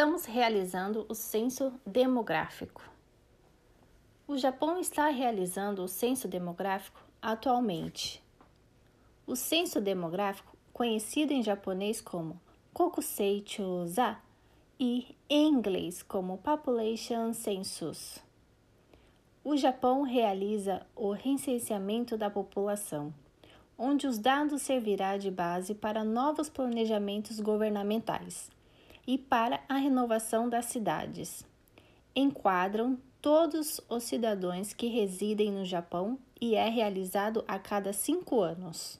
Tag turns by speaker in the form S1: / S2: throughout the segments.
S1: Estamos realizando o censo demográfico. O Japão está realizando o censo demográfico atualmente. O censo demográfico, conhecido em japonês como Kokusei Choza e em inglês como Population Census. O Japão realiza o recenseamento da população, onde os dados servirá de base para novos planejamentos governamentais e para a renovação das cidades. Enquadram todos os cidadãos que residem no Japão e é realizado a cada cinco anos.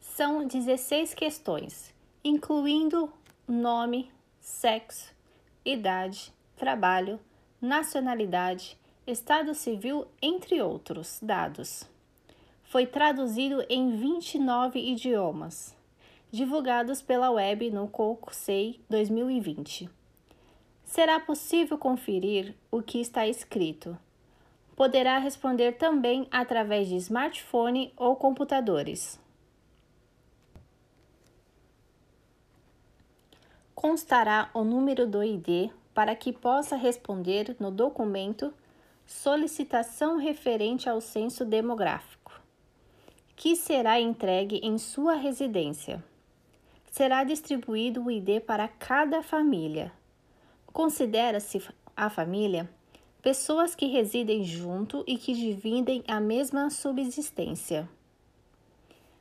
S1: São 16 questões, incluindo nome, sexo, idade, trabalho, nacionalidade, estado civil, entre outros dados. Foi traduzido em 29 idiomas, divulgados pela web no Kokusei 2020. Será possível conferir o que está escrito. Poderá responder também através de smartphone ou computadores. constará o número do ID para que possa responder no documento solicitação referente ao censo demográfico, que será entregue em sua residência. Será distribuído o ID para cada família. Considera-se a família pessoas que residem junto e que dividem a mesma subsistência.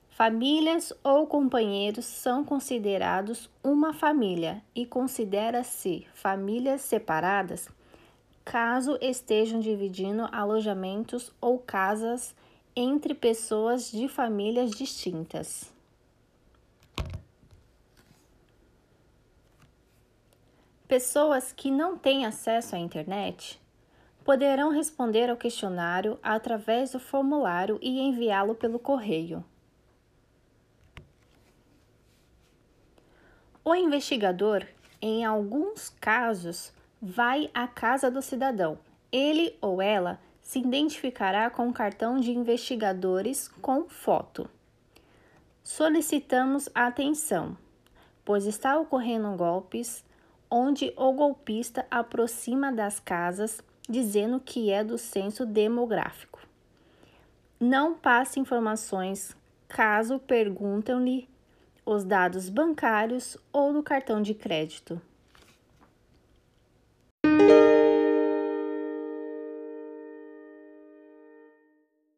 S1: Famílias ou companheiros são considerados uma família e considera-se famílias separadas caso estejam dividindo alojamentos ou casas entre pessoas de famílias distintas. Pessoas que não têm acesso à internet poderão responder ao questionário através do formulário e enviá-lo pelo correio. O investigador, em alguns casos, vai à casa do cidadão. Ele ou ela se identificará com o cartão de investigadores com foto. Solicitamos atenção, pois está ocorrendo golpes onde o golpista aproxima das casas dizendo que é do censo demográfico. Não passe informações caso perguntem-lhe os dados bancários ou do cartão de crédito.